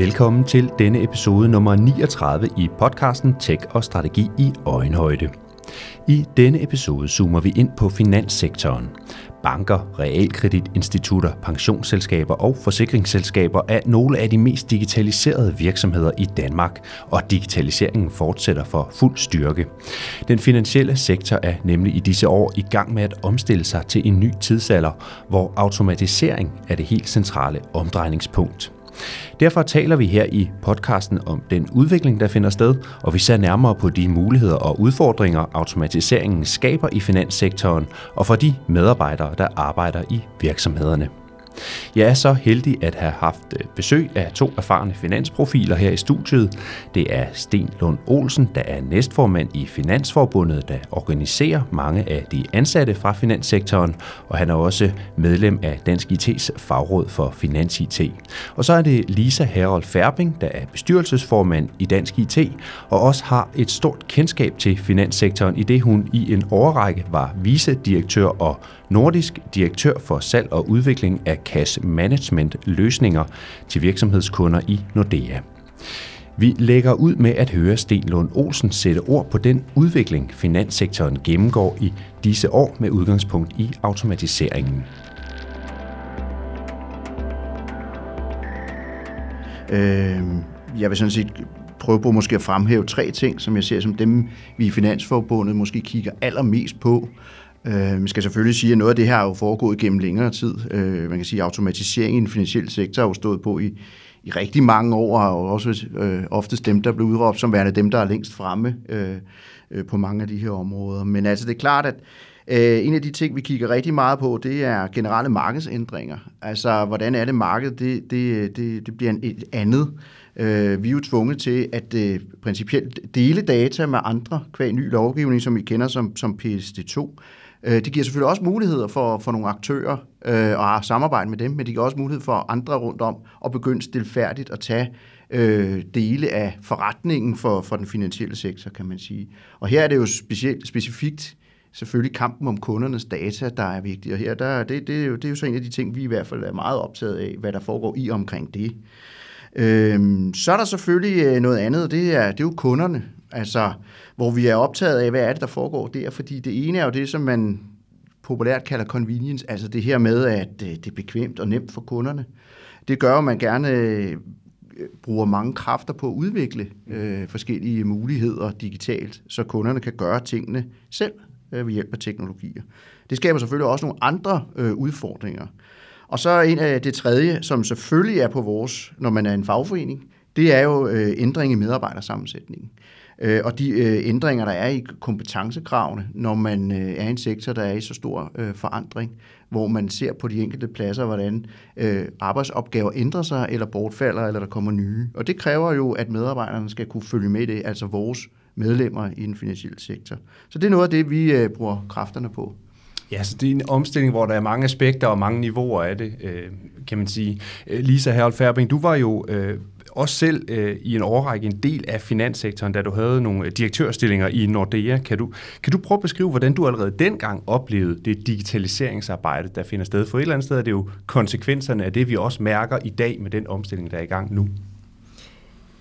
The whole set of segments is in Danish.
Velkommen til denne episode nummer 39 i podcasten Tech og Strategi i Øjenhøjde. I denne episode zoomer vi ind på finanssektoren. Banker, realkreditinstitutter, pensionsselskaber og forsikringsselskaber er nogle af de mest digitaliserede virksomheder i Danmark, og digitaliseringen fortsætter for fuld styrke. Den finansielle sektor er nemlig i disse år i gang med at omstille sig til en ny tidsalder, hvor automatisering er det helt centrale omdrejningspunkt. Derfor taler vi her i podcasten om den udvikling, der finder sted, og vi ser nærmere på de muligheder og udfordringer, automatiseringen skaber i finanssektoren og for de medarbejdere, der arbejder i virksomhederne. Jeg er så heldig at have haft øh, besøg af to erfarne finansprofiler her i studiet. Det er Sten Lund Olsen, der er næstformand i Finansforbundet, der organiserer mange af de ansatte fra finanssektoren, og han er også medlem af Dansk IT's fagråd for Finans IT. Og så er det Lisa Herold Færbing, der er bestyrelsesformand i Dansk IT, og også har et stort kendskab til finanssektoren, i det hun i en årrække var vicedirektør og nordisk direktør for salg og udvikling af cash management løsninger til virksomhedskunder i Nordea. Vi lægger ud med at høre Sten Lund Olsen sætte ord på den udvikling, finanssektoren gennemgår i disse år med udgangspunkt i automatiseringen. Øh, jeg vil sådan set prøve på måske at fremhæve tre ting, som jeg ser som dem, vi i Finansforbundet måske kigger allermest på. Øh, man skal selvfølgelig sige, at noget af det her er jo foregået gennem længere tid. Øh, man kan sige, at automatisering i den finansielle sektor har jo stået på i, i rigtig mange år, og også øh, oftest dem, der blev udråbt som værende dem, der er længst fremme øh, øh, på mange af de her områder. Men altså, det er klart, at øh, en af de ting, vi kigger rigtig meget på, det er generelle markedsændringer. Altså, hvordan er det markedet, det, det, det, det bliver et andet. Øh, vi er jo tvunget til at øh, principielt dele data med andre, kvæg ny lovgivning, som vi kender som, som PSD2. Øh, det giver selvfølgelig også muligheder for, for nogle aktører øh, at samarbejde med dem, men det giver også mulighed for andre rundt om at begynde stilfærdigt at tage øh, dele af forretningen for, for den finansielle sektor, kan man sige. Og her er det jo specielt, specifikt selvfølgelig kampen om kundernes data, der er vigtig. Og her der, det, det, er jo, det er jo så en af de ting, vi i hvert fald er meget optaget af, hvad der foregår i omkring det. Øhm, så er der selvfølgelig øh, noget andet, det er, det er jo kunderne. Altså, hvor vi er optaget af, hvad er det, der foregår der, fordi det ene er jo det, som man populært kalder convenience, altså det her med, at øh, det er bekvemt og nemt for kunderne. Det gør at man gerne øh, bruger mange kræfter på at udvikle øh, forskellige muligheder digitalt, så kunderne kan gøre tingene selv øh, ved hjælp af teknologier. Det skaber selvfølgelig også nogle andre øh, udfordringer. Og så en af det tredje, som selvfølgelig er på vores, når man er en fagforening, det er jo øh, ændring i medarbejdersammensætningen øh, og de øh, ændringer, der er i kompetencekravene, når man øh, er i en sektor, der er i så stor øh, forandring, hvor man ser på de enkelte pladser, hvordan øh, arbejdsopgaver ændrer sig eller bortfalder, eller der kommer nye. Og det kræver jo, at medarbejderne skal kunne følge med det, altså vores medlemmer i den finansielle sektor. Så det er noget af det, vi øh, bruger kræfterne på. Ja, så det er en omstilling, hvor der er mange aspekter og mange niveauer af det, øh, kan man sige. Øh, Lisa Herold Færbing, du var jo øh, også selv øh, i en overrække en del af finanssektoren, da du havde nogle øh, direktørstillinger i Nordea. Kan du, kan du prøve at beskrive, hvordan du allerede dengang oplevede det digitaliseringsarbejde, der finder sted? For et eller andet sted er det jo konsekvenserne af det, vi også mærker i dag med den omstilling, der er i gang nu.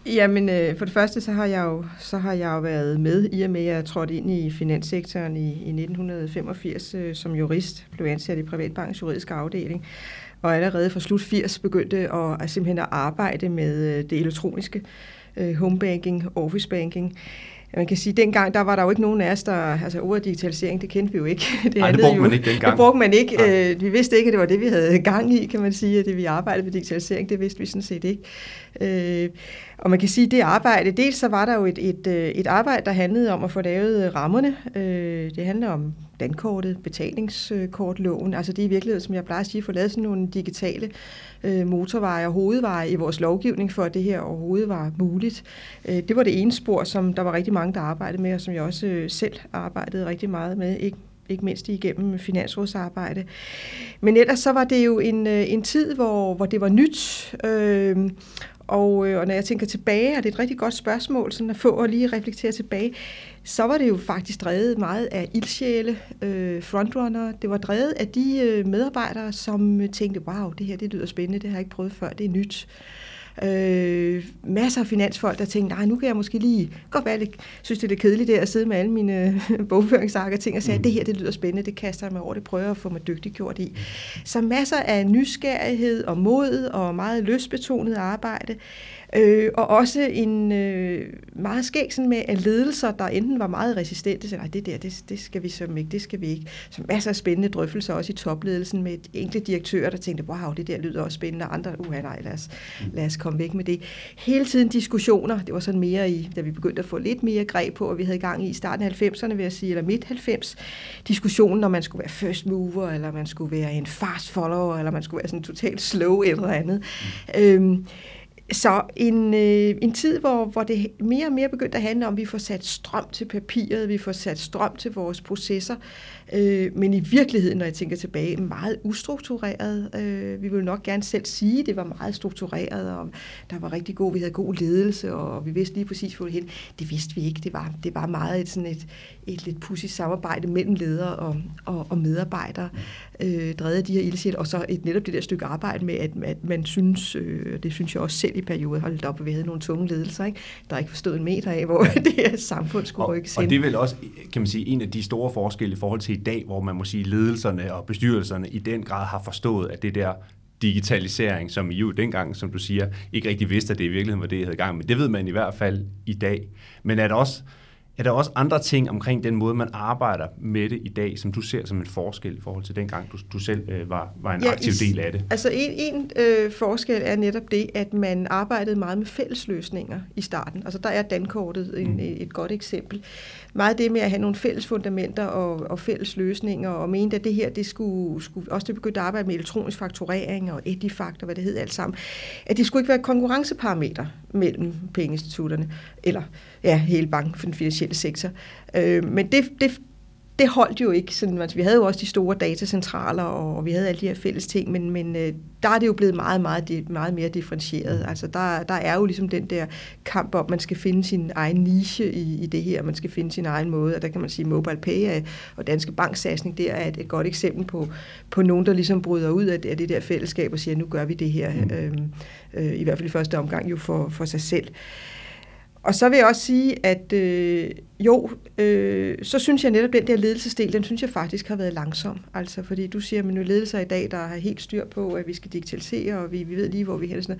Jamen, øh, for det første, så har, jeg jo, så har jeg jo været med, i og med at jeg trådte ind i finanssektoren i, i 1985 øh, som jurist, blev ansat i Privatbankens juridiske afdeling og allerede fra slut 80 begyndte at, at simpelthen at arbejde med øh, det elektroniske øh, homebanking, office banking. Man kan sige, at dengang der var der jo ikke nogen af os, der... Altså ordet digitalisering, det kendte vi jo ikke. Det, Ej, det brugte jo, man ikke dengang. Det brugte man ikke. Øh, vi vidste ikke, at det var det, vi havde gang i, kan man sige. At det, vi arbejdede med digitalisering, det vidste vi sådan set ikke. Øh, og man kan sige, at det arbejde, dels så var der jo et, et, øh, et arbejde, der handlede om at få lavet øh, rammerne. Øh, det handler om dankortet, betalingskortloven, altså det er i virkeligheden, som jeg plejer at sige, få lavet sådan nogle digitale motorveje og hovedveje i vores lovgivning, for at det her overhovedet var muligt. Det var det ene spor, som der var rigtig mange, der arbejdede med, og som jeg også selv arbejdede rigtig meget med, ikke ikke mindst igennem finansrådsarbejde. Men ellers så var det jo en, en tid, hvor, hvor det var nyt, øh, og, øh, og når jeg tænker tilbage, og det er et rigtig godt spørgsmål, sådan at få og lige reflektere tilbage, så var det jo faktisk drevet meget af ildsjæle, øh, frontrunner. Det var drevet af de øh, medarbejdere, som øh, tænkte, wow, det her det lyder spændende, det har jeg ikke prøvet før, det er nyt. Øh, Øh, masser af finansfolk, der tænkte, nej, nu kan jeg måske lige godt være lidt, synes det er lidt kedeligt der at sidde med alle mine øh, bogføringsarker og ting, og sige, mm. det her, det lyder spændende, det kaster jeg mig over, det prøver jeg at få mig dygtiggjort i. Så masser af nysgerrighed og mod og meget lystbetonet arbejde. Øh, og også en øh, meget skæg sådan med at ledelser, der enten var meget resistente, så nej, det der, det, det skal vi så ikke, det skal vi ikke. Så masser af spændende drøftelser også i topledelsen med enkelte direktører, der tænkte, wow, det der lyder også spændende, og andre, uha nej, lad os, lad os komme væk med det. Hele tiden diskussioner, det var sådan mere i, da vi begyndte at få lidt mere greb på, og vi havde i gang i starten af 90'erne, vil jeg sige, eller midt 90, diskussionen, når man skulle være first mover, eller man skulle være en fast follower, eller man skulle være sådan totalt slow eller andet. Mm. Øhm, så en, øh, en tid, hvor, hvor det mere og mere begyndte at handle om, at vi får sat strøm til papiret, vi får sat strøm til vores processer, øh, men i virkeligheden, når jeg tænker tilbage, meget ustruktureret. Øh, vi vil nok gerne selv sige, at det var meget struktureret, og der var rigtig god, vi havde god ledelse, og vi vidste lige præcis, hvor det hen. Det vidste vi ikke. Det var, det var meget et, sådan et, et lidt pudsigt samarbejde mellem ledere og, og, og medarbejdere, øh, drevet af de her ildsjæl, og så et, netop det der stykke arbejde med, at, at man synes, øh, det synes jeg også selv i perioder, holdt op, at vi havde nogle tunge ledelser, ikke? der ikke forstod en meter af, hvor det her samfund skulle og, rykkes Og det er vel også, kan man sige, en af de store forskelle i forhold til i dag, hvor man må sige, ledelserne og bestyrelserne i den grad har forstået, at det der digitalisering, som I jo dengang, som du siger, ikke rigtig vidste, at det i virkeligheden var det, jeg havde gang med. Det ved man i hvert fald i dag. Men er der også er der også andre ting omkring den måde, man arbejder med det i dag, som du ser som en forskel i forhold til dengang, du, du selv øh, var, var en ja, aktiv del af det? Altså en, en øh, forskel er netop det, at man arbejdede meget med fælles løsninger i starten. Altså der er dankortet en, mm. et godt eksempel. Meget det med at have nogle fælles fundamenter og, og fælles løsninger, og mente, at det her, det skulle, skulle også det begyndte at arbejde med elektronisk fakturering og Edifact og hvad det hed alt sammen, at det skulle ikke være konkurrenceparameter mellem pengeinstitutterne, eller ja, hele banken for den finansielle sektor. Øh, men det, det, det holdt jo ikke. Sådan, altså, vi havde jo også de store datacentraler, og vi havde alle de her fælles ting, men, men øh, der er det jo blevet meget, meget, meget mere differentieret. Altså, der, der er jo ligesom den der kamp om, at man skal finde sin egen niche i, i det her, man skal finde sin egen måde, og der kan man sige, Mobile Pay og Danske Banksatsning, det er et, et godt eksempel på, på nogen, der ligesom bryder ud af, af det der fællesskab og siger, nu gør vi det her, mm. øh, øh, i hvert fald i første omgang jo for, for sig selv. Og så vil jeg også sige, at øh, jo, øh, så synes jeg netop, den der ledelsesdel, den synes jeg faktisk har været langsom. Altså, fordi du siger, at nu ledelser i dag, der har helt styr på, at vi skal digitalisere, og vi, vi ved lige, hvor vi er. Sådan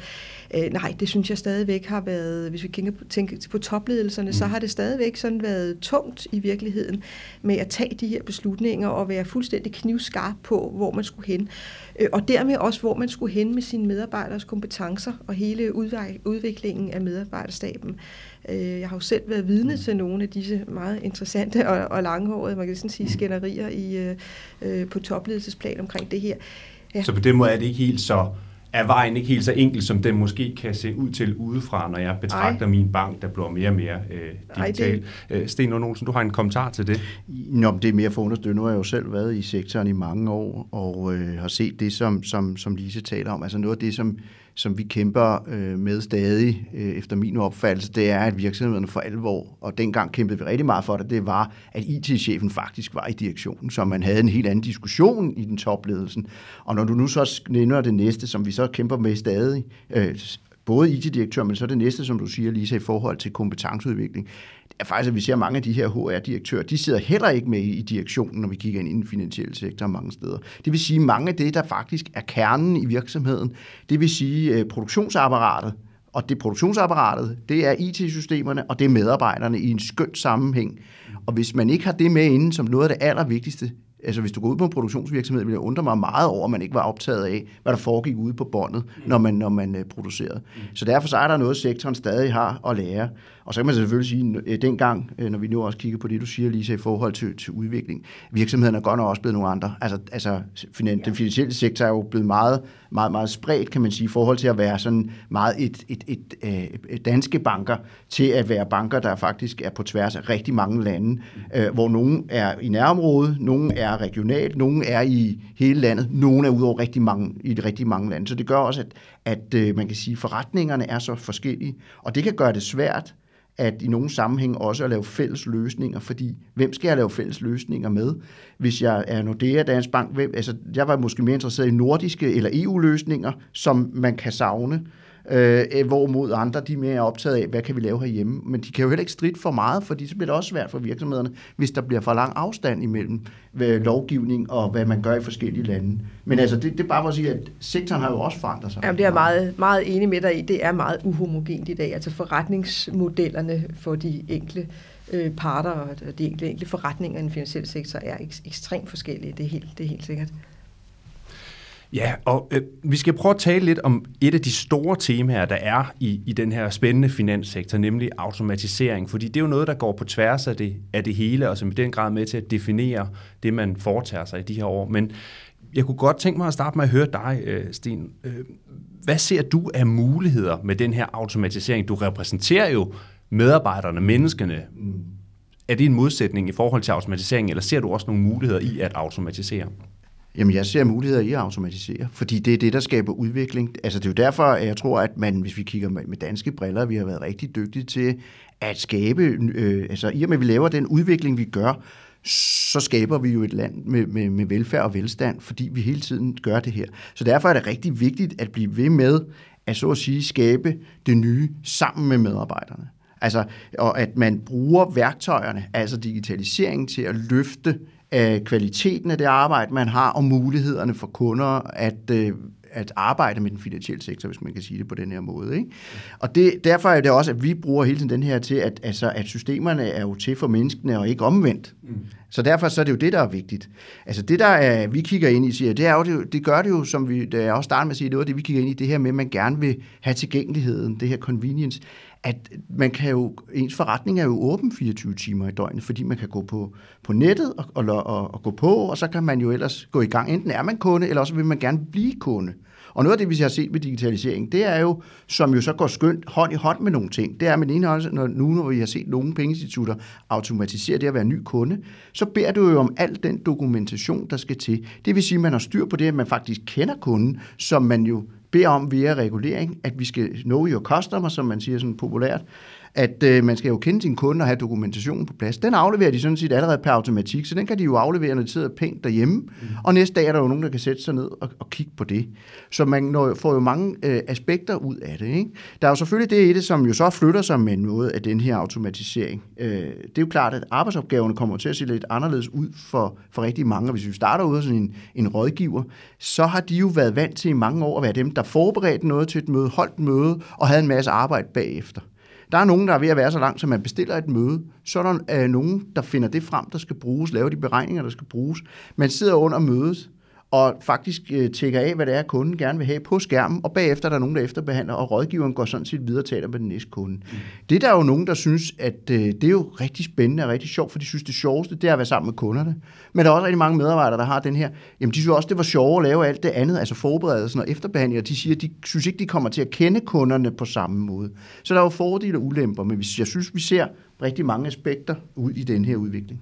øh, nej, det synes jeg stadigvæk har været, hvis vi tænker på, tænker på topledelserne, mm. så har det stadigvæk sådan været tungt i virkeligheden med at tage de her beslutninger og være fuldstændig knivskarp på, hvor man skulle hen. Øh, og dermed også, hvor man skulle hen med sine medarbejderes kompetencer og hele udviklingen af medarbejderstaben. Øh, jeg har jo selv været vidne til nogle af disse meget interessante og, og langhårede, man kan sådan sige, skænderier i, øh, på topledelsesplan omkring det her. Ja. Så på den måde er det ikke helt så er vejen ikke helt så enkel, som den måske kan se ud til udefra, når jeg betragter Ej. min bank, der bliver mere og mere øh, digital. Ej, det... Øh, Sten Olsen, du har en kommentar til det? Nå, det er mere for understøtte. Nu har jeg jo selv været i sektoren i mange år, og øh, har set det, som, som, som Lise taler om. Altså noget af det, som som vi kæmper øh, med stadig, øh, efter min opfattelse, det er, at virksomhederne for alvor, og dengang kæmpede vi rigtig meget for det, det var, at IT-chefen faktisk var i direktionen, så man havde en helt anden diskussion i den topledelsen. Og når du nu så nævner det næste, som vi så kæmper med stadig, øh, både IT-direktør, men så det næste, som du siger, Lisa, i forhold til kompetenceudvikling, er faktisk, at vi ser mange af de her HR-direktører, de sidder heller ikke med i direktionen, når vi kigger ind i den finansielle sektor mange steder. Det vil sige, mange af det, der faktisk er kernen i virksomheden, det vil sige øh, produktionsapparatet, og det produktionsapparatet, det er IT-systemerne, og det er medarbejderne i en skønt sammenhæng. Og hvis man ikke har det med inden som noget af det allervigtigste, altså hvis du går ud på en produktionsvirksomhed, vil jeg undre mig meget over, at man ikke var optaget af, hvad der foregik ude på båndet, når man, når man uh, producerede. Så derfor så er der noget, sektoren stadig har at lære. Og så kan man selvfølgelig sige, at dengang, øh, når vi nu også kigger på det, du siger, Lisa, i forhold til, til udvikling, virksomhederne er godt nok også blevet nogle andre. Altså, altså finan, den finansielle sektor er jo blevet meget, meget, meget spredt, kan man sige, i forhold til at være sådan meget et, et, et, et, danske banker, til at være banker, der faktisk er på tværs af rigtig mange lande, øh, hvor nogle er i nærområdet, nogle er regionalt, nogle er i hele landet, nogle er udover rigtig mange, i de rigtig mange lande. Så det gør også, at, at øh, man kan sige, at forretningerne er så forskellige, og det kan gøre det svært at i nogle sammenhæng også at lave fælles løsninger, fordi hvem skal jeg lave fælles løsninger med? Hvis jeg er Nordea Dansk Bank, hvem, altså jeg var måske mere interesseret i nordiske eller EU-løsninger, som man kan savne, Øh, øh, hvorimod andre de er mere optaget af, hvad kan vi lave herhjemme. Men de kan jo heller ikke stride for meget, fordi så bliver det også svært for virksomhederne, hvis der bliver for lang afstand imellem øh, lovgivning og hvad man gør i forskellige lande. Men altså, det, det er bare for at sige, at sektoren har jo også forandret sig. Jamen, det er meget, meget enig med dig i. Det er meget uhomogent i dag. Altså forretningsmodellerne for de enkelte øh, parter og de enkelte, enkelte forretninger i den finansielle sektor er ek, ekstremt forskellige. Det er helt, det er helt sikkert. Ja, og øh, vi skal prøve at tale lidt om et af de store temaer, der er i, i den her spændende finanssektor, nemlig automatisering. Fordi det er jo noget, der går på tværs af det, af det hele, og som i den grad er med til at definere det, man foretager sig i de her år. Men jeg kunne godt tænke mig at starte med at høre dig, øh, Sten. Øh, hvad ser du af muligheder med den her automatisering? Du repræsenterer jo medarbejderne, menneskene. Er det en modsætning i forhold til automatisering, eller ser du også nogle muligheder i at automatisere? Jamen, jeg ser muligheder i at automatisere, fordi det er det, der skaber udvikling. Altså, det er jo derfor, at jeg tror, at man, hvis vi kigger med, danske briller, vi har været rigtig dygtige til at skabe, øh, altså i og med, at vi laver den udvikling, vi gør, så skaber vi jo et land med, med, med velfærd og velstand, fordi vi hele tiden gør det her. Så derfor er det rigtig vigtigt at blive ved med at så at sige skabe det nye sammen med medarbejderne. Altså, og at man bruger værktøjerne, altså digitaliseringen, til at løfte af kvaliteten af det arbejde, man har, og mulighederne for kunder at, øh, at arbejde med den finansielle sektor, hvis man kan sige det på den her måde. Ikke? Og det, derfor er det også, at vi bruger hele tiden den her til, at, altså, at systemerne er jo til for menneskene, og ikke omvendt. Mm. Så derfor så er det jo det, der er vigtigt. Altså det, der er, vi kigger ind i, siger, det, er jo, det, det gør det jo, som vi, da jeg også startede med at sige, det var det, vi kigger ind i, det her med, at man gerne vil have tilgængeligheden, det her convenience at man kan jo, ens forretning er jo åben 24 timer i døgnet, fordi man kan gå på, på nettet og, og, og, og gå på, og så kan man jo ellers gå i gang. Enten er man kunde, eller også vil man gerne blive kunde. Og noget af det, vi har set med digitalisering, det er jo, som jo så går skønt hånd i hånd med nogle ting, det er med den ene hånd, når, nu når vi har set nogle pengeinstitutter automatisere det at være ny kunde, så beder du jo om al den dokumentation, der skal til. Det vil sige, at man har styr på det, at man faktisk kender kunden, som man jo beder om via regulering, at vi skal know your customer, som man siger sådan populært, at øh, man skal jo kende sin kunde og have dokumentationen på plads. Den afleverer de sådan set allerede per automatik, så den kan de jo aflevere, når de sidder pænt derhjemme, mm. og næste dag er der jo nogen, der kan sætte sig ned og, og kigge på det. Så man når, får jo mange øh, aspekter ud af det. Ikke? Der er jo selvfølgelig det i det, som jo så flytter sig med noget af den her automatisering. Øh, det er jo klart, at arbejdsopgaverne kommer til at se lidt anderledes ud for, for rigtig mange, og hvis vi starter ud af sådan en, en rådgiver, så har de jo været vant til i mange år at være dem, der forberedte noget til et møde, holdt møde og havde en masse arbejde bagefter. Der er nogen, der er ved at være så langt, som man bestiller et møde. Så er der øh, nogen, der finder det frem, der skal bruges, laver de beregninger, der skal bruges. Man sidder under mødet, og faktisk øh, tjekker af, hvad det er, kunden gerne vil have på skærmen, og bagefter er der nogen, der efterbehandler, og rådgiveren går sådan set videre og taler med den næste kunde. Mm. Det er der jo nogen, der synes, at øh, det er jo rigtig spændende og rigtig sjovt, for de synes, det sjoveste, det er at være sammen med kunderne. Men der er også rigtig mange medarbejdere, der har den her, jamen de synes også, det var sjovt at lave alt det andet, altså forberedelsen og efterbehandling, og de siger, at de synes ikke, de kommer til at kende kunderne på samme måde. Så der er jo fordele og ulemper, men jeg synes, vi ser rigtig mange aspekter ud i den her udvikling.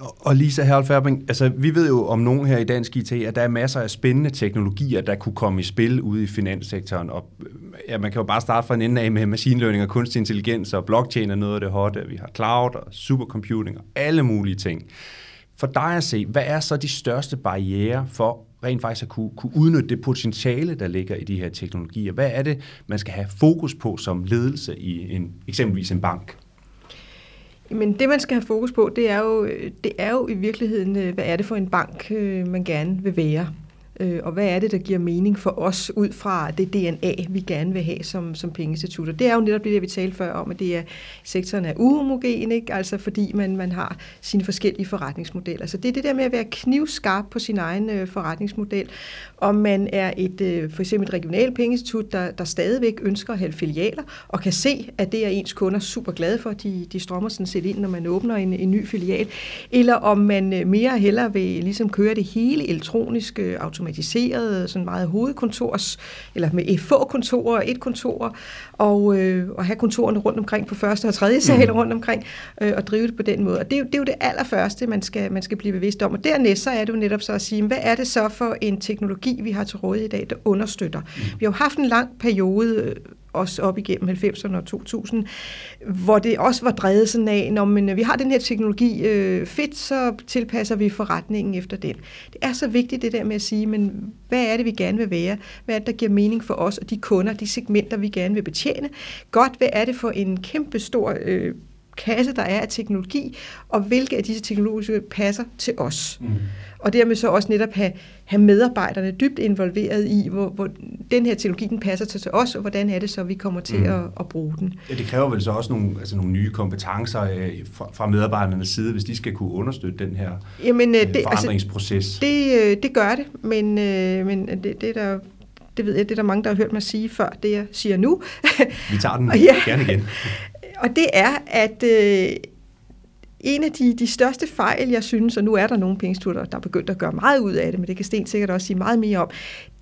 Og Lisa Herlferbing, altså vi ved jo om nogen her i Dansk IT, at der er masser af spændende teknologier, der kunne komme i spil ude i finanssektoren. Og øh, ja, man kan jo bare starte fra en ende af med machine learning og kunstig intelligens, og blockchain er noget af det hotte. Vi har cloud og supercomputing og alle mulige ting. For dig at se, hvad er så de største barriere for rent faktisk at kunne, kunne udnytte det potentiale, der ligger i de her teknologier? Hvad er det, man skal have fokus på som ledelse i en, eksempelvis en bank? Men det, man skal have fokus på, det er jo, øh, det er jo i virkeligheden, øh, hvad er det for en bank, øh, man gerne vil være. Øh, og hvad er det, der giver mening for os ud fra det DNA, vi gerne vil have som, som pengeinstitutter. Det er jo netop det, der vi talte før om, at det er, sektoren er uhomogen, ikke? altså fordi man, man har sine forskellige forretningsmodeller. Så det er det der med at være knivskarp på sin egen øh, forretningsmodel. Om man er et øh, for eksempel et regionalt pengeinstitut, der, der stadigvæk ønsker at have filialer, og kan se, at det er ens kunder super glade for, de, de strømmer sådan set ind, når man åbner en, en ny filial, eller om man øh, mere hellere vil ligesom køre det hele elektronisk øh, automatisk automatiseret, sådan meget hovedkontors, eller med få kontorer, et kontor, og, øh, og have kontorerne rundt omkring på første og tredje sal mm. rundt omkring, øh, og drive det på den måde. Og det, er, det er jo det allerførste, man skal, man skal blive bevidst om. Og dernæst så er det jo netop så at sige, hvad er det så for en teknologi, vi har til rådighed i dag, der understøtter? Mm. Vi har jo haft en lang periode, også op igennem 90'erne og 2000, hvor det også var drevet sådan af, når man, øh, vi har den her teknologi øh, fedt, så tilpasser vi forretningen efter den. Det er så vigtigt det der med at sige, men hvad er det, vi gerne vil være? Hvad er det, der giver mening for os og de kunder, de segmenter, vi gerne vil betjene? Godt, hvad er det for en kæmpe stor øh, kasse, der er af teknologi, og hvilke af disse teknologiske passer til os. Mm. Og dermed så også netop have, have medarbejderne dybt involveret i, hvor, hvor den her teknologi den passer til, til os, og hvordan er det så, vi kommer til mm. at, at bruge den. Ja, det kræver vel så også nogle, altså nogle nye kompetencer øh, fra, fra medarbejdernes side, hvis de skal kunne understøtte den her Jamen, øh, det, altså, forandringsproces. Altså, det, øh, det gør det, men, øh, men det, det er der det ved jeg, det er der mange, der har hørt mig sige før, det jeg siger nu. Vi tager den ja. gerne igen. Og det er, at øh, en af de, de største fejl, jeg synes, og nu er der nogle pengeinstitutter, der er begyndt at gøre meget ud af det, men det kan Sten sikkert også sige meget mere om,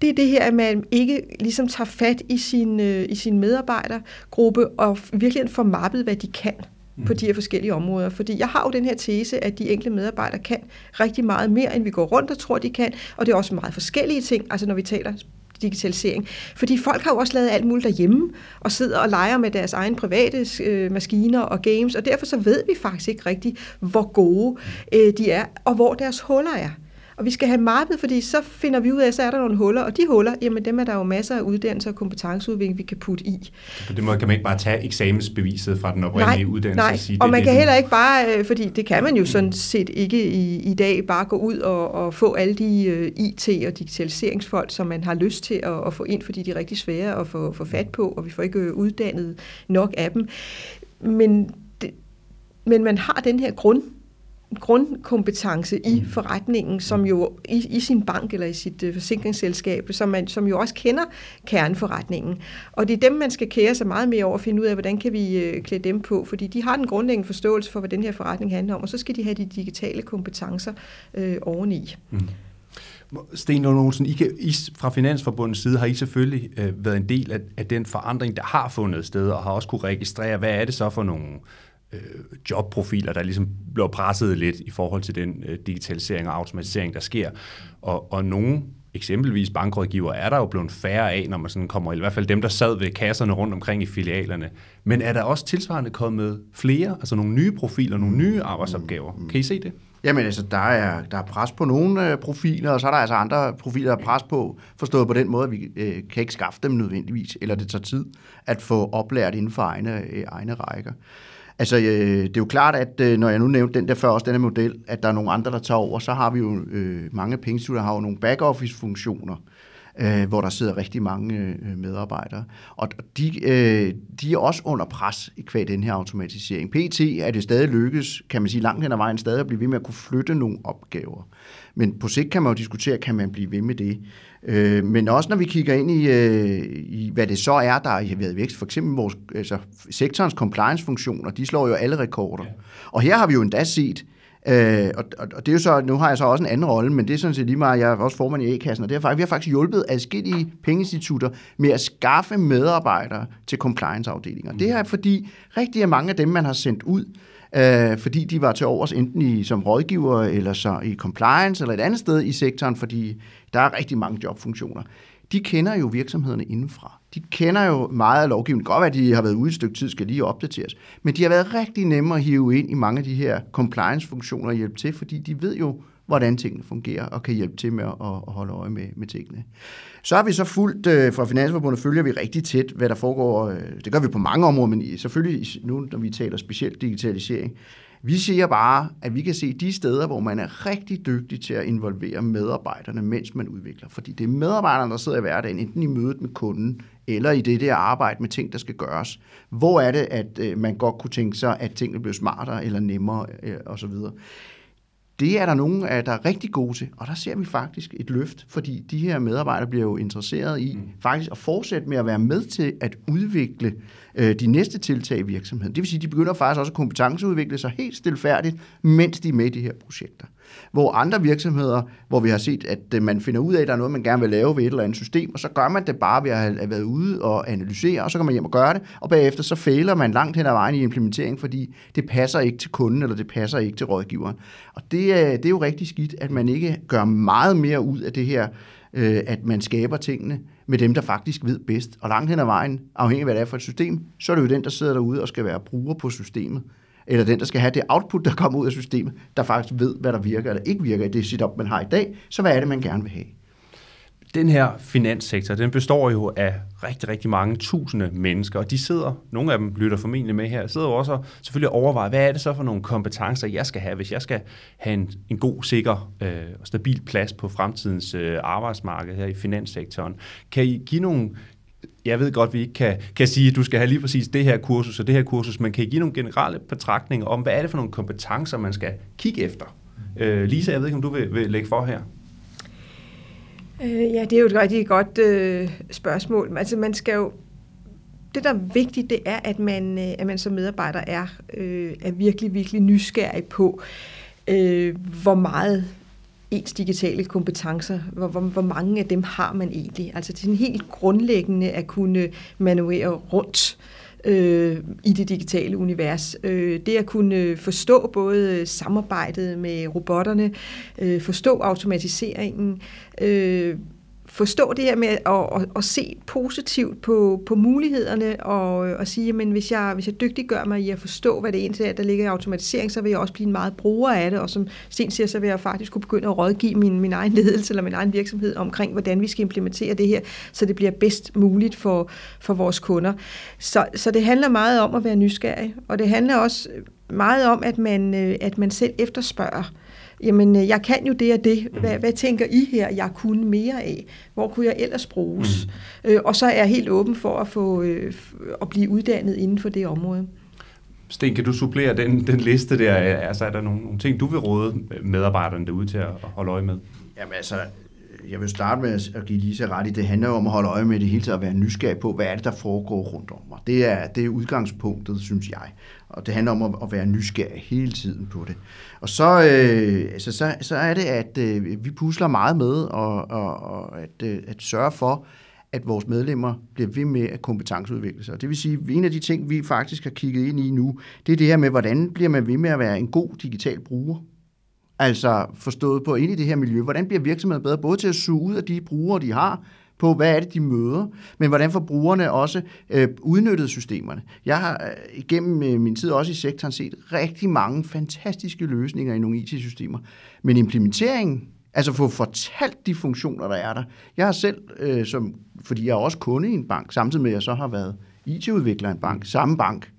det er det her, at man ikke ligesom tager fat i sin, øh, i sin medarbejdergruppe og virkelig får mappet, hvad de kan på de her forskellige områder. Fordi jeg har jo den her tese, at de enkelte medarbejdere kan rigtig meget mere, end vi går rundt og tror, de kan. Og det er også meget forskellige ting, altså når vi taler digitalisering. Fordi folk har jo også lavet alt muligt derhjemme, og sidder og leger med deres egne private øh, maskiner og games, og derfor så ved vi faktisk ikke rigtigt, hvor gode øh, de er, og hvor deres huller er. Og vi skal have mappet, fordi så finder vi ud af, så er der nogle huller, og de huller, jamen dem er der jo masser af uddannelser og kompetenceudvikling, vi kan putte i. På den måde kan man ikke bare tage eksamensbeviset fra den oprindelige nej, uddannelse nej. og sige, og det, man det, kan heller ikke bare, øh, fordi det kan man jo sådan set ikke i, i dag, bare gå ud og, og få alle de øh, IT- og digitaliseringsfolk, som man har lyst til at, at få ind, fordi de er rigtig svære at få, få fat på, og vi får ikke uddannet nok af dem. Men, det, men man har den her grund grundkompetence i mm. forretningen, som jo i, i sin bank eller i sit uh, forsikringsselskab, som, man, som jo også kender kerneforretningen. Og det er dem, man skal kære sig meget mere over at finde ud af, hvordan kan vi uh, klæde dem på, fordi de har den grundlæggende forståelse for, hvad den her forretning handler om, og så skal de have de digitale kompetencer uh, oveni. Mm. Sten Lund Olsen, I, kan, I fra Finansforbundets side har I selvfølgelig øh, været en del af, af den forandring, der har fundet sted, og har også kunne registrere, hvad er det så for nogle øh, jobprofiler, der ligesom bliver presset lidt i forhold til den øh, digitalisering og automatisering, der sker. Og, og nogle eksempelvis bankrådgiver er der jo blevet færre af, når man sådan kommer, i hvert fald dem, der sad ved kasserne rundt omkring i filialerne. Men er der også tilsvarende kommet flere, altså nogle nye profiler, nogle nye arbejdsopgaver? Kan I se det? Jamen altså, der er, der er pres på nogle øh, profiler, og så er der altså andre profiler, der er pres på, forstået på den måde, at vi øh, kan ikke skaffe dem nødvendigvis, eller det tager tid at få oplært inden for egne, øh, egne rækker. Altså, øh, det er jo klart, at øh, når jeg nu nævnte den der før, også denne model, at der er nogle andre, der tager over, så har vi jo øh, mange pengeinstitutter, har jo nogle back-office-funktioner, øh, hvor der sidder rigtig mange øh, medarbejdere. Og de, øh, de er også under pres i kvad den her automatisering. PT er det stadig lykkes, kan man sige, langt hen ad vejen stadig at blive ved med at kunne flytte nogle opgaver. Men på sigt kan man jo diskutere, kan man blive ved med det. Øh, men også når vi kigger ind i, øh, i, hvad det så er, der har været vækst. For eksempel vores, altså, sektorens compliance-funktioner, de slår jo alle rekorder. Ja. Og her har vi jo endda set, Øh, og, og, det er jo så, nu har jeg så også en anden rolle, men det er sådan set lige meget, jeg er også formand i A-kassen, og det er faktisk, vi har faktisk hjulpet adskillige pengeinstitutter med at skaffe medarbejdere til compliance-afdelinger. Mm. Det er fordi rigtig mange af dem, man har sendt ud, øh, fordi de var til overs enten i, som rådgiver eller så i compliance eller et andet sted i sektoren, fordi der er rigtig mange jobfunktioner. De kender jo virksomhederne indenfra. De kender jo meget af lovgivningen. Godt at de har været ude et stykke tid, skal lige opdateres. Men de har været rigtig nemme at hive ind i mange af de her compliance-funktioner og hjælpe til, fordi de ved jo, hvordan tingene fungerer, og kan hjælpe til med at, at holde øje med, med tingene. Så har vi så fuldt, øh, fra Finansforbundet følger vi rigtig tæt, hvad der foregår. Øh, det gør vi på mange områder, men selvfølgelig nu, når vi taler specielt digitalisering. Vi siger bare, at vi kan se de steder, hvor man er rigtig dygtig til at involvere medarbejderne, mens man udvikler. Fordi det er medarbejderne, der sidder i hverdagen, enten i mødet med kunden, eller i det der arbejde med ting, der skal gøres. Hvor er det, at øh, man godt kunne tænke sig, at tingene bliver smartere eller nemmere øh, osv.? Det er der nogen, der er rigtig gode til, og der ser vi faktisk et løft, fordi de her medarbejdere bliver jo interesseret i mm. faktisk at fortsætte med at være med til at udvikle øh, de næste tiltag i virksomheden. Det vil sige, at de begynder faktisk også at kompetenceudvikle sig helt stilfærdigt, mens de er med i de her projekter. Hvor andre virksomheder, hvor vi har set, at øh, man finder ud af, at der er noget, man gerne vil lave ved et eller andet system, og så gør man det bare ved at have været ude og analysere, og så kan man hjem og gøre det, og bagefter så fejler man langt hen ad vejen i implementering, fordi det passer ikke til kunden, eller det passer ikke til rådgiveren. Og det, øh, det er jo rigtig skidt, at man ikke gør meget mere ud af det her, øh, at man skaber tingene, med dem, der faktisk ved bedst. Og langt hen ad vejen, afhængig af hvad det er for et system, så er det jo den, der sidder derude og skal være bruger på systemet. Eller den, der skal have det output, der kommer ud af systemet, der faktisk ved, hvad der virker eller ikke virker i det setup, man har i dag. Så hvad er det, man gerne vil have? Den her finanssektor, den består jo af rigtig, rigtig mange tusinde mennesker, og de sidder, nogle af dem lytter formentlig med her, sidder jo også og selvfølgelig overvejer, hvad er det så for nogle kompetencer, jeg skal have, hvis jeg skal have en, en god, sikker øh, og øh, stabil plads på fremtidens øh, arbejdsmarked her i finanssektoren. Kan I give nogle jeg ved godt, at vi ikke kan, kan sige, at du skal have lige præcis det her kursus og det her kursus, men kan I give nogle generelle betragtninger om, hvad er det for nogle kompetencer, man skal kigge efter? Øh, Lisa, jeg ved ikke, om du vil, vil lægge for her? Øh, ja, det er jo et rigtig godt øh, spørgsmål. Altså man skal jo det, der er vigtigt, det er, at man, øh, at man som medarbejder er, øh, er virkelig, virkelig nysgerrig på, øh, hvor meget ens digitale kompetencer, hvor, hvor, hvor mange af dem har man egentlig. Altså det er sådan helt grundlæggende at kunne manøvrere rundt øh, i det digitale univers. Øh, det at kunne øh, forstå både øh, samarbejdet med robotterne, øh, forstå automatiseringen, øh, forstå det her med at, at, at se positivt på, på mulighederne og, og sige, at hvis jeg, hvis jeg dygtiggør mig i at forstå, hvad det egentlig er, der ligger i automatisering, så vil jeg også blive en meget bruger af det, og som Sten siger, så vil jeg faktisk kunne begynde at rådgive min, min egen ledelse eller min egen virksomhed omkring, hvordan vi skal implementere det her, så det bliver bedst muligt for, for vores kunder. Så, så det handler meget om at være nysgerrig, og det handler også meget om, at man, øh, at man selv efterspørger jamen øh, jeg kan jo det og det, hvad, hvad tænker I her, jeg kunne mere af? Hvor kunne jeg ellers bruges? Mm. Øh, og så er jeg helt åben for at, få, øh, at blive uddannet inden for det område. Sten, kan du supplere den, den liste der? Altså, er der nogle, nogle ting, du vil råde medarbejderne derude til at holde øje med? Jamen altså, jeg vil starte med at give Lisa ret i, det handler om at holde øje med det hele taget, at være nysgerrig på, hvad er det, der foregår rundt om mig. Det er, det er udgangspunktet, synes jeg. Og det handler om at, at være nysgerrig hele tiden på det. Og så, øh, altså, så, så er det, at øh, vi pusler meget med og, og, og at, øh, at sørge for, at vores medlemmer bliver ved med at kompetenceudvikle sig. Det vil sige, at en af de ting, vi faktisk har kigget ind i nu, det er det her med, hvordan bliver man ved med at være en god digital bruger Altså forstået på ind i det her miljø. Hvordan bliver virksomheden bedre? Både til at suge ud af de brugere, de har, på, hvad er det, de møder, men hvordan får brugerne også øh, udnyttet systemerne. Jeg har øh, igennem øh, min tid også i sektoren set rigtig mange fantastiske løsninger i nogle IT-systemer, men implementeringen, altså få fortalt de funktioner, der er der. Jeg har selv, øh, som, fordi jeg er også kunde i en bank, samtidig med at jeg så har været IT-udvikler i en bank, samme bank,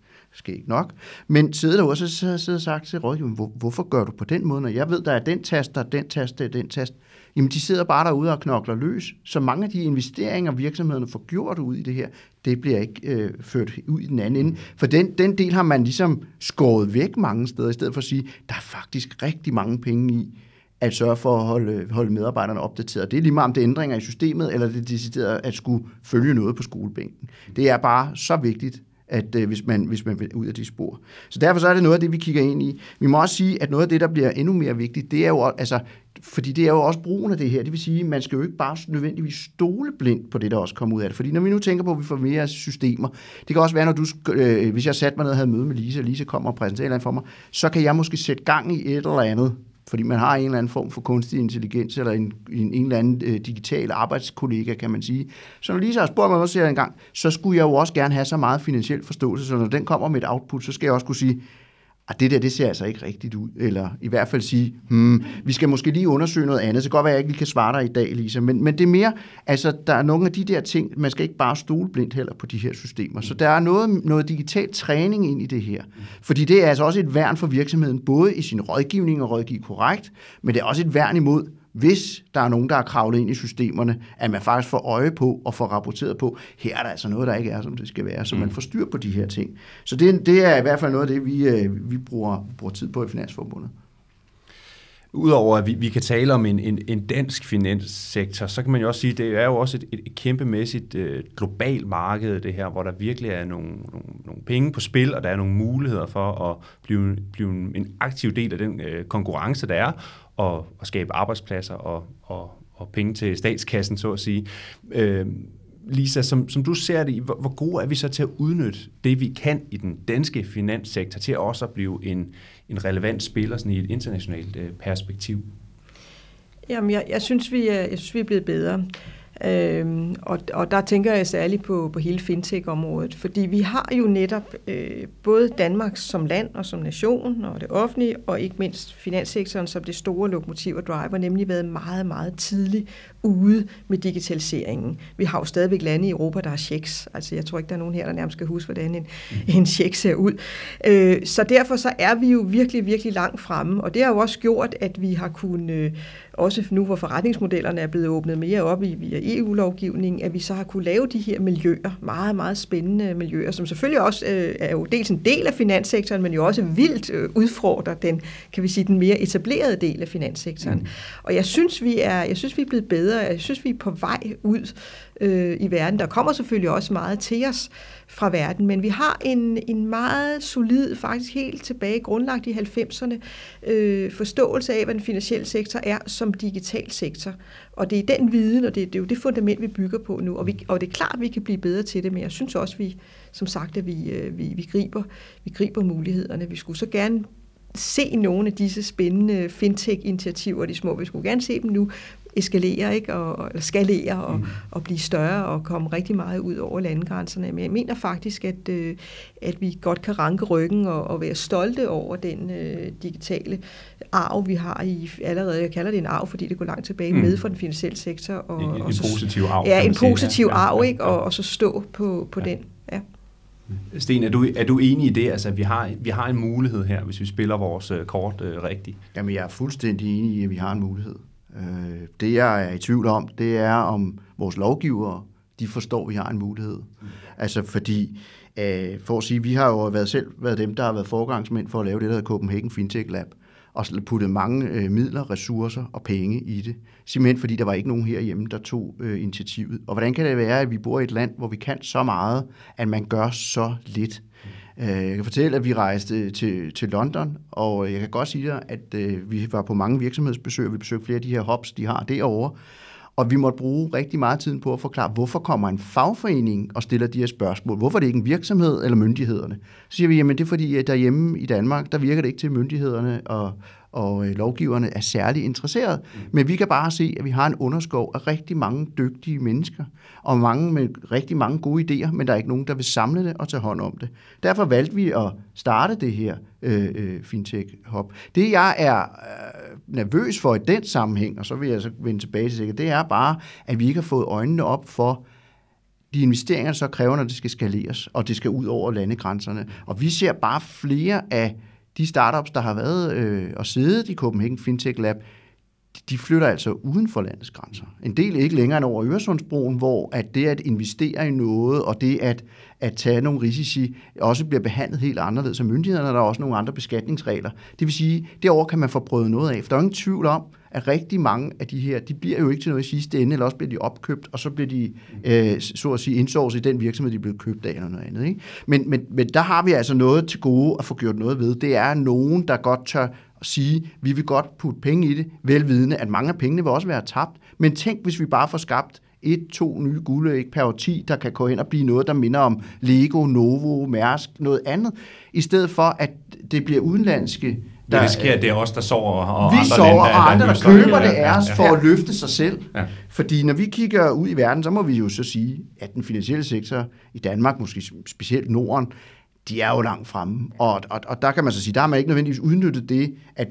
ikke nok. Men sidder der også så og sagt til rådgiveren, hvor, hvorfor gør du på den måde, når jeg ved, der er den tast, der er den tast, der er den tast. Jamen, de sidder bare derude og knokler løs. Så mange af de investeringer, virksomhederne får gjort ud i det her, det bliver ikke øh, ført ud i den anden ende. For den, den del har man ligesom skåret væk mange steder, i stedet for at sige, der er faktisk rigtig mange penge i, at sørge for at holde, holde medarbejderne opdateret. Det er lige meget om det er ændringer i systemet, eller det er decideret at skulle følge noget på skolebænken. Det er bare så vigtigt, at øh, hvis, man, hvis man vil ud af de spor. Så derfor så er det noget af det, vi kigger ind i. Vi må også sige, at noget af det, der bliver endnu mere vigtigt, det er jo altså, fordi det er jo også brugen af det her. Det vil sige, at man skal jo ikke bare nødvendigvis stole blindt på det, der også kommer ud af det. Fordi når vi nu tænker på, at vi får mere systemer, det kan også være, når du, øh, hvis jeg satte mig ned og havde møde med Lise, og Lise kommer og præsenterer noget for mig, så kan jeg måske sætte gang i et eller andet, fordi man har en eller anden form for kunstig intelligens, eller en, en, en eller anden øh, digital arbejdskollega, kan man sige. Så når Lisa har spurgt mig også en gang, så skulle jeg jo også gerne have så meget finansiel forståelse, så når den kommer med et output, så skal jeg også kunne sige, at det der, det ser altså ikke rigtigt ud. Eller i hvert fald sige, hmm, vi skal måske lige undersøge noget andet. Så kan godt være, at jeg ikke lige kan svare dig i dag, Lisa. Men, men det er mere, altså der er nogle af de der ting, man skal ikke bare stole blindt heller på de her systemer. Så der er noget, noget digital træning ind i det her. Fordi det er altså også et værn for virksomheden, både i sin rådgivning og rådgive korrekt, men det er også et værn imod, hvis der er nogen, der er kravlet ind i systemerne, at man faktisk får øje på og får rapporteret på, her er der altså noget, der ikke er, som det skal være, så mm. man får styr på de her ting. Så det, det er i hvert fald noget af det, vi, øh, vi bruger, bruger tid på i Finansforbundet. Udover at vi, vi kan tale om en, en, en dansk finanssektor, så kan man jo også sige, at det er jo også et, et, et kæmpemæssigt øh, globalt marked, det her, hvor der virkelig er nogle, nogle, nogle penge på spil, og der er nogle muligheder for at blive, blive en aktiv del af den øh, konkurrence, der er, og, og skabe arbejdspladser og, og, og penge til statskassen, så at sige. Øh, Lisa, som, som du ser det, hvor, hvor gode er vi så til at udnytte det, vi kan i den danske finanssektor, til også at blive en, en relevant spiller sådan i et internationalt øh, perspektiv? Jamen, jeg, jeg, synes, vi er, jeg synes, vi er blevet bedre. Øhm, og, og der tænker jeg særligt på, på hele fintech-området, fordi vi har jo netop øh, både Danmark som land og som nation og det offentlige, og ikke mindst finanssektoren som det store lokomotiv og driver, nemlig været meget, meget tidligt ude med digitaliseringen. Vi har jo stadigvæk lande i Europa, der har checks. Altså jeg tror ikke, der er nogen her, der nærmest skal huske, hvordan en, mm. en check ser ud. Øh, så derfor så er vi jo virkelig, virkelig langt fremme, og det har jo også gjort, at vi har kunnet, øh, også nu hvor forretningsmodellerne er blevet åbnet mere op i via EU-lovgivning, at vi så har kunne lave de her miljøer, meget, meget spændende miljøer, som selvfølgelig også øh, er jo dels en del af finanssektoren, men jo også vildt øh, udfordrer den, kan vi sige, den mere etablerede del af finanssektoren. Mm. Og jeg synes, vi er, jeg synes, vi er blevet bedre. Jeg synes, vi er på vej ud øh, i verden. Der kommer selvfølgelig også meget til os fra verden, men vi har en, en meget solid, faktisk helt tilbage, grundlagt i 90'erne, øh, forståelse af, hvad den finansielle sektor er som digital sektor. Og det er den viden, og det, det er jo det fundament, vi bygger på nu. Og, vi, og det er klart, at vi kan blive bedre til det, men jeg synes også, vi, som sagt, at vi, øh, vi, vi, griber, vi griber mulighederne. Vi skulle så gerne se nogle af disse spændende fintech-initiativer, de små. Vi skulle gerne se dem nu eskalere, ikke? Og, eller skalere og, mm. og blive større og komme rigtig meget ud over landegrænserne. Men jeg mener faktisk, at, øh, at vi godt kan ranke ryggen og, og være stolte over den øh, digitale arv, vi har i allerede. Jeg kalder det en arv, fordi det går langt tilbage mm. med fra den finansielle sektor. Og, en, en og så, positiv arv. Ja, en positiv ja, arv, ikke? Og, og så stå på, på ja. den. Ja. Sten, er du, er du enig i det? Altså, vi har, vi har en mulighed her, hvis vi spiller vores øh, kort øh, rigtigt. Jamen, jeg er fuldstændig enig i, at vi har en mulighed. Øh, det, jeg er i tvivl om, det er, om vores lovgivere, de forstår, at vi har en mulighed. Mm. Altså, fordi, øh, for at sige, vi har jo været selv været dem, der har været forgangsmænd for at lave det, der hedder Copenhagen Fintech Lab, og puttet mange øh, midler, ressourcer og penge i det. Simpelthen fordi der var ikke nogen herhjemme, der tog øh, initiativet. Og hvordan kan det være, at vi bor i et land, hvor vi kan så meget, at man gør så lidt? Øh, Øh, jeg kan fortælle, at vi rejste til, til London, og øh, jeg kan godt sige dig, at øh, vi var på mange virksomhedsbesøg, og vi besøgte flere af de her hops, de har derovre. Og vi måtte bruge rigtig meget tid på at forklare, hvorfor kommer en fagforening og stiller de her spørgsmål? Hvorfor er det ikke en virksomhed eller myndighederne? Så siger vi, jamen det er fordi, at derhjemme i Danmark, der virker det ikke til myndighederne og, og øh, lovgiverne er særlig interesseret. Mm. Men vi kan bare se, at vi har en underskov af rigtig mange dygtige mennesker, og mange med rigtig mange gode idéer, men der er ikke nogen, der vil samle det og tage hånd om det. Derfor valgte vi at starte det her øh, øh, Fintech Hub. Det jeg er øh, nervøs for i den sammenhæng, og så vil jeg så vende tilbage til det, det er bare, at vi ikke har fået øjnene op for, de investeringer, så kræver, når det skal skaleres, og det skal ud over landegrænserne. Og vi ser bare flere af de startups, der har været øh, og siddet i Copenhagen Fintech Lab, de flytter altså uden for landets grænser. En del ikke længere end over Øresundsbroen, hvor at det at investere i noget, og det at, at tage nogle risici, også bliver behandlet helt anderledes af myndighederne, der er også nogle andre beskatningsregler. Det vil sige, derover kan man få prøvet noget af, for der er ingen tvivl om, at rigtig mange af de her, de bliver jo ikke til noget i sidste ende, eller også bliver de opkøbt, og så bliver de, øh, så at sige, indsourcet i den virksomhed, de er blevet købt af, eller noget andet. Ikke? Men, men, men der har vi altså noget til gode at få gjort noget ved. Det er nogen, der godt tør at sige, vi vil godt putte penge i det, velvidende, at mange af pengene vil også være tabt. Men tænk, hvis vi bare får skabt et, to nye guldæg per årti, der kan gå hen og blive noget, der minder om Lego, Novo, Mærsk, noget andet, i stedet for, at det bliver udenlandske der, vi risikerer, at det er os, der sover, og vi andre sover, lande, og andre, der, der køber det af os for ja. at løfte sig selv. Ja. Fordi når vi kigger ud i verden, så må vi jo så sige, at den finansielle sektor i Danmark, måske specielt Norden, de er jo langt fremme. Og, og, og der kan man så sige, der har man ikke nødvendigvis udnyttet det, at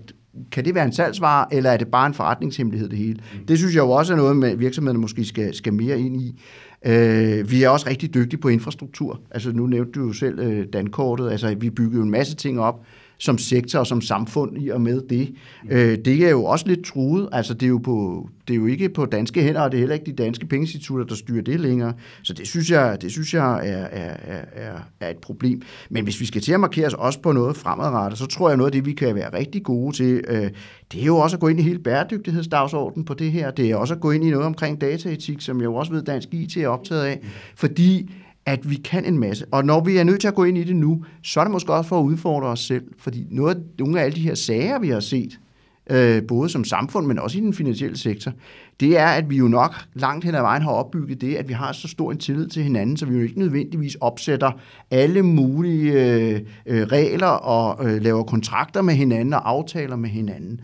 kan det være en salgsvare, eller er det bare en forretningshemmelighed det hele? Mm. Det synes jeg jo også er noget, med virksomhederne måske skal, skal mere ind i. Øh, vi er også rigtig dygtige på infrastruktur. Altså nu nævnte du jo selv øh, Dankortet. Altså vi bygger jo en masse ting op, som sektor og som samfund i og med det. Øh, det er jo også lidt truet. Altså, det er, jo på, det er jo ikke på danske hænder, og det er heller ikke de danske pengeinstitutter, der styrer det længere. Så det synes jeg, det synes jeg er, er, er, er et problem. Men hvis vi skal til at markere os også på noget fremadrettet, så tror jeg, noget af det, vi kan være rigtig gode til, øh, det er jo også at gå ind i hele bæredygtighedsdagsordenen på det her. Det er også at gå ind i noget omkring dataetik, som jeg jo også ved, Dansk IT er optaget af. Fordi at vi kan en masse. Og når vi er nødt til at gå ind i det nu, så er det måske også for at udfordre os selv. Fordi noget nogle af alle de her sager, vi har set, øh, både som samfund, men også i den finansielle sektor, det er, at vi jo nok langt hen ad vejen har opbygget det, at vi har så stor en tillid til hinanden, så vi jo ikke nødvendigvis opsætter alle mulige øh, øh, regler og øh, laver kontrakter med hinanden og aftaler med hinanden.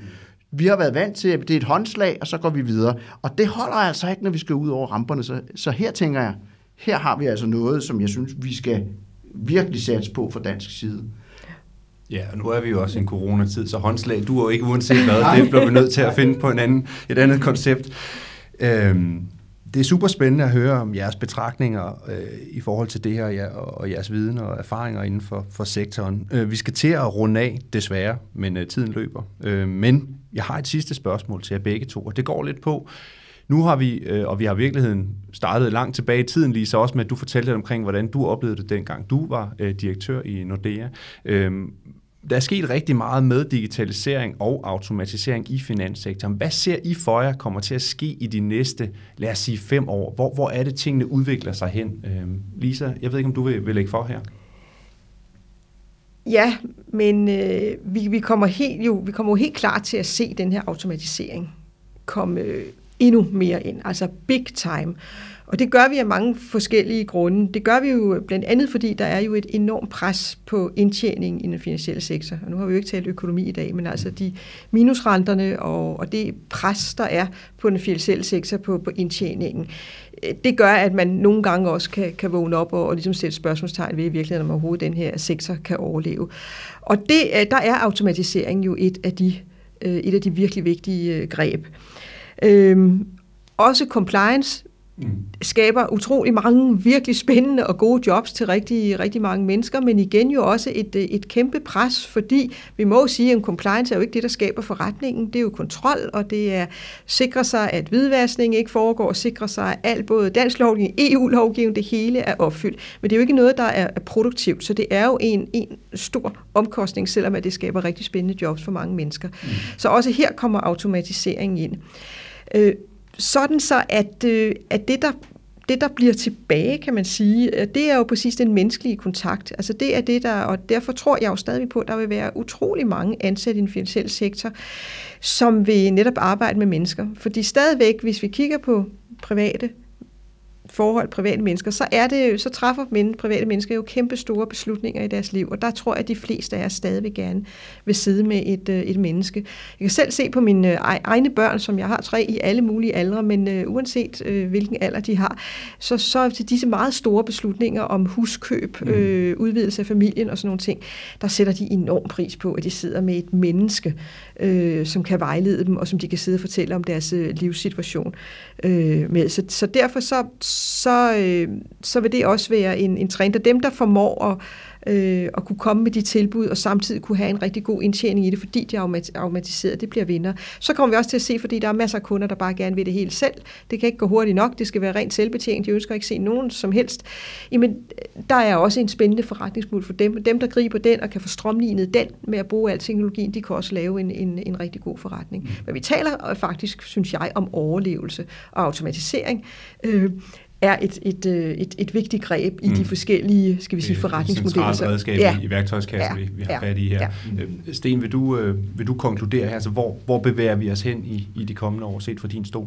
Vi har været vant til, at det er et håndslag, og så går vi videre. Og det holder altså ikke, når vi skal ud over ramperne. Så, så her tænker jeg, her har vi altså noget, som jeg synes, vi skal virkelig satse på fra dansk side. Ja, og nu er vi jo også i en coronatid, så håndslag, du er jo ikke uanset hvad, det bliver vi nødt til at finde på en anden, et andet koncept. Øhm, det er super spændende at høre om jeres betragtninger øh, i forhold til det her ja, og jeres viden og erfaringer inden for, for sektoren. Øh, vi skal til at runde af, desværre, men øh, tiden løber. Øh, men jeg har et sidste spørgsmål til jer begge to, og det går lidt på, nu har vi, øh, og vi har i virkeligheden startet langt tilbage i tiden, lige så også med, at du fortalte lidt omkring, hvordan du oplevede det dengang du var øh, direktør i Nordea. Øhm, der er sket rigtig meget med digitalisering og automatisering i finanssektoren. Hvad ser I for jer kommer til at ske i de næste, lad os sige, fem år? Hvor, hvor er det, tingene udvikler sig hen? Øhm, Lisa, jeg ved ikke, om du vil, vil lægge for her? Ja, men øh, vi, vi, kommer helt, jo, vi kommer jo helt klart til at se den her automatisering komme øh, endnu mere ind, altså big time. Og det gør vi af mange forskellige grunde. Det gør vi jo blandt andet, fordi der er jo et enormt pres på indtjening i den finansielle sektor. Og nu har vi jo ikke talt økonomi i dag, men altså de minusrenterne og, og det pres, der er på den finansielle sektor på, på indtjeningen, det gør, at man nogle gange også kan, kan vågne op og, og ligesom sætte spørgsmålstegn ved i virkeligheden, om overhovedet den her sektor kan overleve. Og det, øh, der er automatisering jo et af de, øh, et af de virkelig vigtige øh, greb. Øhm, også compliance mm. skaber utrolig mange virkelig spændende og gode jobs til rigtig, rigtig mange mennesker, men igen jo også et, et kæmpe pres, fordi vi må sige, at en compliance er jo ikke det, der skaber forretningen. Det er jo kontrol, og det er sikre sig, at hvidvaskning ikke foregår, sikre sig, at alt, både dansk lovgivning, EU-lovgivning, det hele er opfyldt. Men det er jo ikke noget, der er produktivt, så det er jo en, en stor omkostning, selvom at det skaber rigtig spændende jobs for mange mennesker. Mm. Så også her kommer automatiseringen ind. Øh, sådan så, at, øh, at det, der det, der bliver tilbage, kan man sige, øh, det er jo præcis den menneskelige kontakt. Altså det er det, der, og derfor tror jeg jo stadig på, at der vil være utrolig mange ansatte i den finansielle sektor, som vil netop arbejde med mennesker. Fordi stadigvæk, hvis vi kigger på private forhold, private mennesker, så, er det, så træffer men, private mennesker jo kæmpe store beslutninger i deres liv, og der tror jeg, at de fleste af os stadigvæk gerne vil sidde med et, øh, et menneske. Jeg kan selv se på mine øh, egne børn, som jeg har tre i alle mulige aldre, men uh, uanset uh, hvilken alder de har, så, så til disse meget store beslutninger om huskøb, mm. øh, udvidelse af familien og sådan nogle ting, der sætter de enorm pris på, at de sidder med et menneske, øh, som kan vejlede dem, og som de kan sidde og fortælle om deres øh, livssituation øh, med. Så, så derfor så så, øh, så vil det også være en, en trend. Og dem, der formår at øh, at kunne komme med de tilbud, og samtidig kunne have en rigtig god indtjening i det, fordi de er automatiseret, det bliver vinder. Så kommer vi også til at se, fordi der er masser af kunder, der bare gerne vil det helt selv. Det kan ikke gå hurtigt nok, det skal være rent selvbetjent, de ønsker ikke se nogen som helst. Jamen, der er også en spændende forretningsmulighed for dem. Dem, der griber den og kan få strømlignet den med at bruge al teknologien, de kan også lave en, en, en rigtig god forretning. Mm. Men vi taler faktisk, synes jeg, om overlevelse og automatisering. Øh, er et, et, øh, et, et vigtigt greb i mm. de forskellige skal vi sige, forretningsmodeller. Det er et redskab ja. i værktøjskassen, ja. vi, vi har ja. fat i her. Ja. Øh, Sten, vil du, øh, vil du konkludere her, altså hvor, hvor bevæger vi os hen i, i de kommende år, set fra din stol?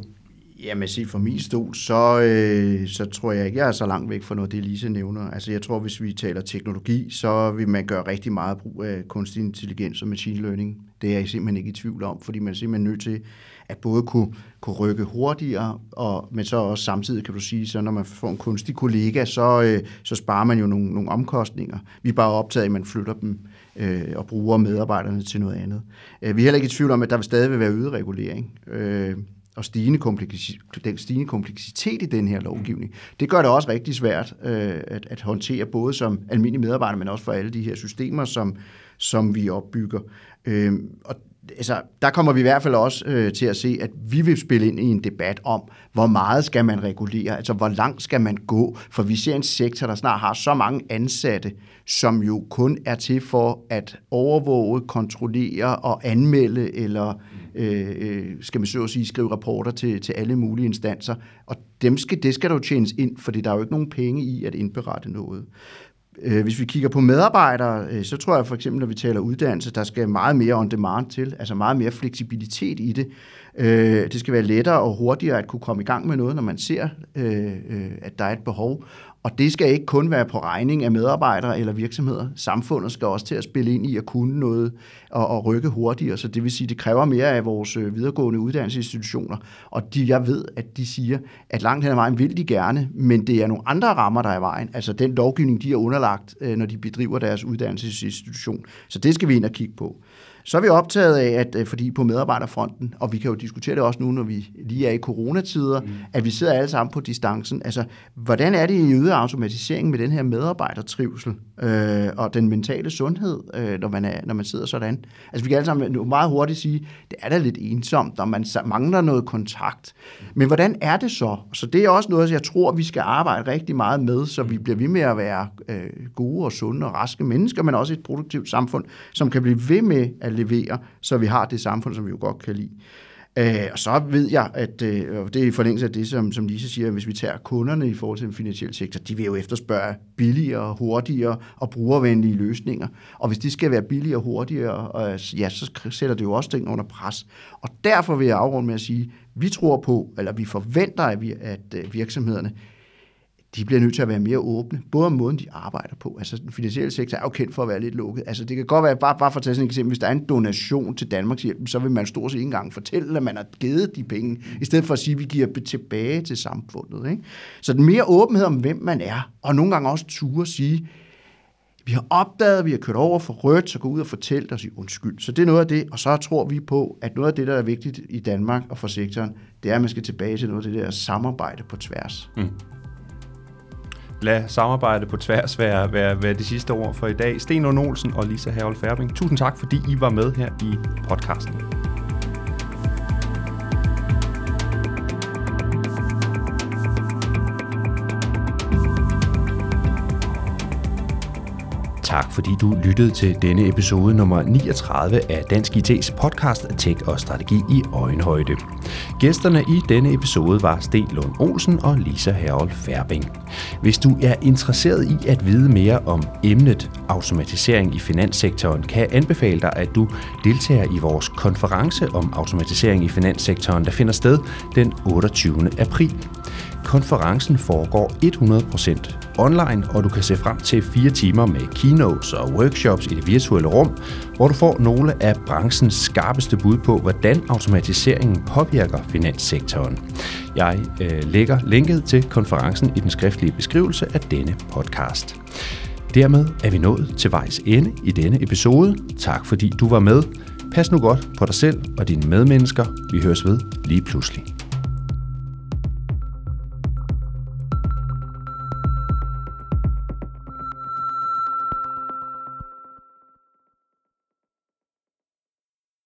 Jamen, se, fra min stol, så, øh, så tror jeg ikke, jeg er så langt væk fra noget, det Lise nævner. Altså, jeg tror, hvis vi taler teknologi, så vil man gøre rigtig meget brug af kunstig intelligens og machine learning. Det er jeg simpelthen ikke i tvivl om, fordi man er simpelthen nødt til at både kunne, kunne rykke hurtigere, og, men så også samtidig kan du sige, så når man får en kunstig kollega, så, øh, så sparer man jo nogle, nogle omkostninger. Vi er bare optaget at man flytter dem øh, og bruger medarbejderne til noget andet. Øh, vi er heller ikke i tvivl om, at der stadig vil være øget regulering. Øh, og stigende, kompleksitet, den stigende kompleksitet i den her lovgivning. Det gør det også rigtig svært øh, at, at håndtere, både som almindelige medarbejdere, men også for alle de her systemer, som, som vi opbygger. Øh, og altså, der kommer vi i hvert fald også øh, til at se, at vi vil spille ind i en debat om, hvor meget skal man regulere, altså hvor langt skal man gå, for vi ser en sektor, der snart har så mange ansatte, som jo kun er til for at overvåge, kontrollere og anmelde, eller Øh, øh, skal man så at sige, skrive rapporter til, til alle mulige instanser, og dem skal, det skal der jo tjenes ind, for der er jo ikke nogen penge i at indberette noget. Øh, hvis vi kigger på medarbejdere, øh, så tror jeg for eksempel, når vi taler uddannelse, der skal meget mere on demand til, altså meget mere fleksibilitet i det. Det skal være lettere og hurtigere at kunne komme i gang med noget, når man ser, at der er et behov. Og det skal ikke kun være på regning af medarbejdere eller virksomheder. Samfundet skal også til at spille ind i at kunne noget og, og rykke hurtigere, så det vil sige, det kræver mere af vores øh, videregående uddannelsesinstitutioner. Og de, jeg ved, at de siger, at langt hen ad vejen vil de gerne, men det er nogle andre rammer, der er i vejen. Altså den lovgivning, de er underlagt, øh, når de bedriver deres uddannelsesinstitution. Så det skal vi ind og kigge på. Så er vi optaget af, at øh, fordi på medarbejderfronten, og vi kan jo diskutere det også nu, når vi lige er i coronatider, mm. at vi sidder alle sammen på distancen. Altså, hvordan er det i øget automatisering med den her medarbejdertrivsel øh, og den mentale sundhed, øh, når, man er, når man sidder sådan? Altså, vi kan alle sammen meget hurtigt sige, det er da lidt ensomt, og man mangler noget kontakt. Men hvordan er det så? Så det er også noget, jeg tror, vi skal arbejde rigtig meget med, så vi bliver ved med at være øh, gode og sunde og raske mennesker, men også et produktivt samfund, som kan blive ved med at levere, så vi har det samfund, som vi jo godt kan lide. Øh, og så ved jeg, at øh, og det er i forlængelse af det, som, som Lise siger, hvis vi tager kunderne i forhold til den finansielle sektor, de vil jo efterspørge billigere, hurtigere og brugervenlige løsninger. Og hvis de skal være billigere og øh, hurtigere, ja, så sætter det jo også ting under pres. Og derfor vil jeg afrunde med at sige, vi tror på, eller vi forventer, at, vi, at øh, virksomhederne de bliver nødt til at være mere åbne, både om måden, de arbejder på. Altså, den finansielle sektor er jo kendt for at være lidt lukket. Altså, det kan godt være, bare, bare for at tage sådan et eksempel, hvis der er en donation til Danmarks hjælp, så vil man stort set ikke engang fortælle, at man har givet de penge, i stedet for at sige, at vi giver tilbage til samfundet. Ikke? Så den mere åbenhed om, hvem man er, og nogle gange også ture sige, vi har opdaget, vi har kørt over for rødt, så gå ud og fortælle os i undskyld. Så det er noget af det, og så tror vi på, at noget af det, der er vigtigt i Danmark og for sektoren, det er, at man skal tilbage til noget af det der samarbejde på tværs. Mm lad samarbejde på tværs være, være, være det sidste ord for i dag. Sten Olsen og Lisa Herold Færbing, tusind tak, fordi I var med her i podcasten. Tak fordi du lyttede til denne episode nummer 39 af Dansk IT's podcast Tech og Strategi i Øjenhøjde. Gæsterne i denne episode var Sten Lund Olsen og Lisa Herold Færbing. Hvis du er interesseret i at vide mere om emnet automatisering i finanssektoren, kan jeg anbefale dig, at du deltager i vores konference om automatisering i finanssektoren, der finder sted den 28. april. Konferencen foregår 100% online, og du kan se frem til fire timer med keynotes og workshops i det virtuelle rum, hvor du får nogle af branchens skarpeste bud på, hvordan automatiseringen påvirker finanssektoren. Jeg øh, lægger linket til konferencen i den skriftlige beskrivelse af denne podcast. Dermed er vi nået til vejs ende i denne episode. Tak fordi du var med. Pas nu godt på dig selv og dine medmennesker. Vi høres ved lige pludselig.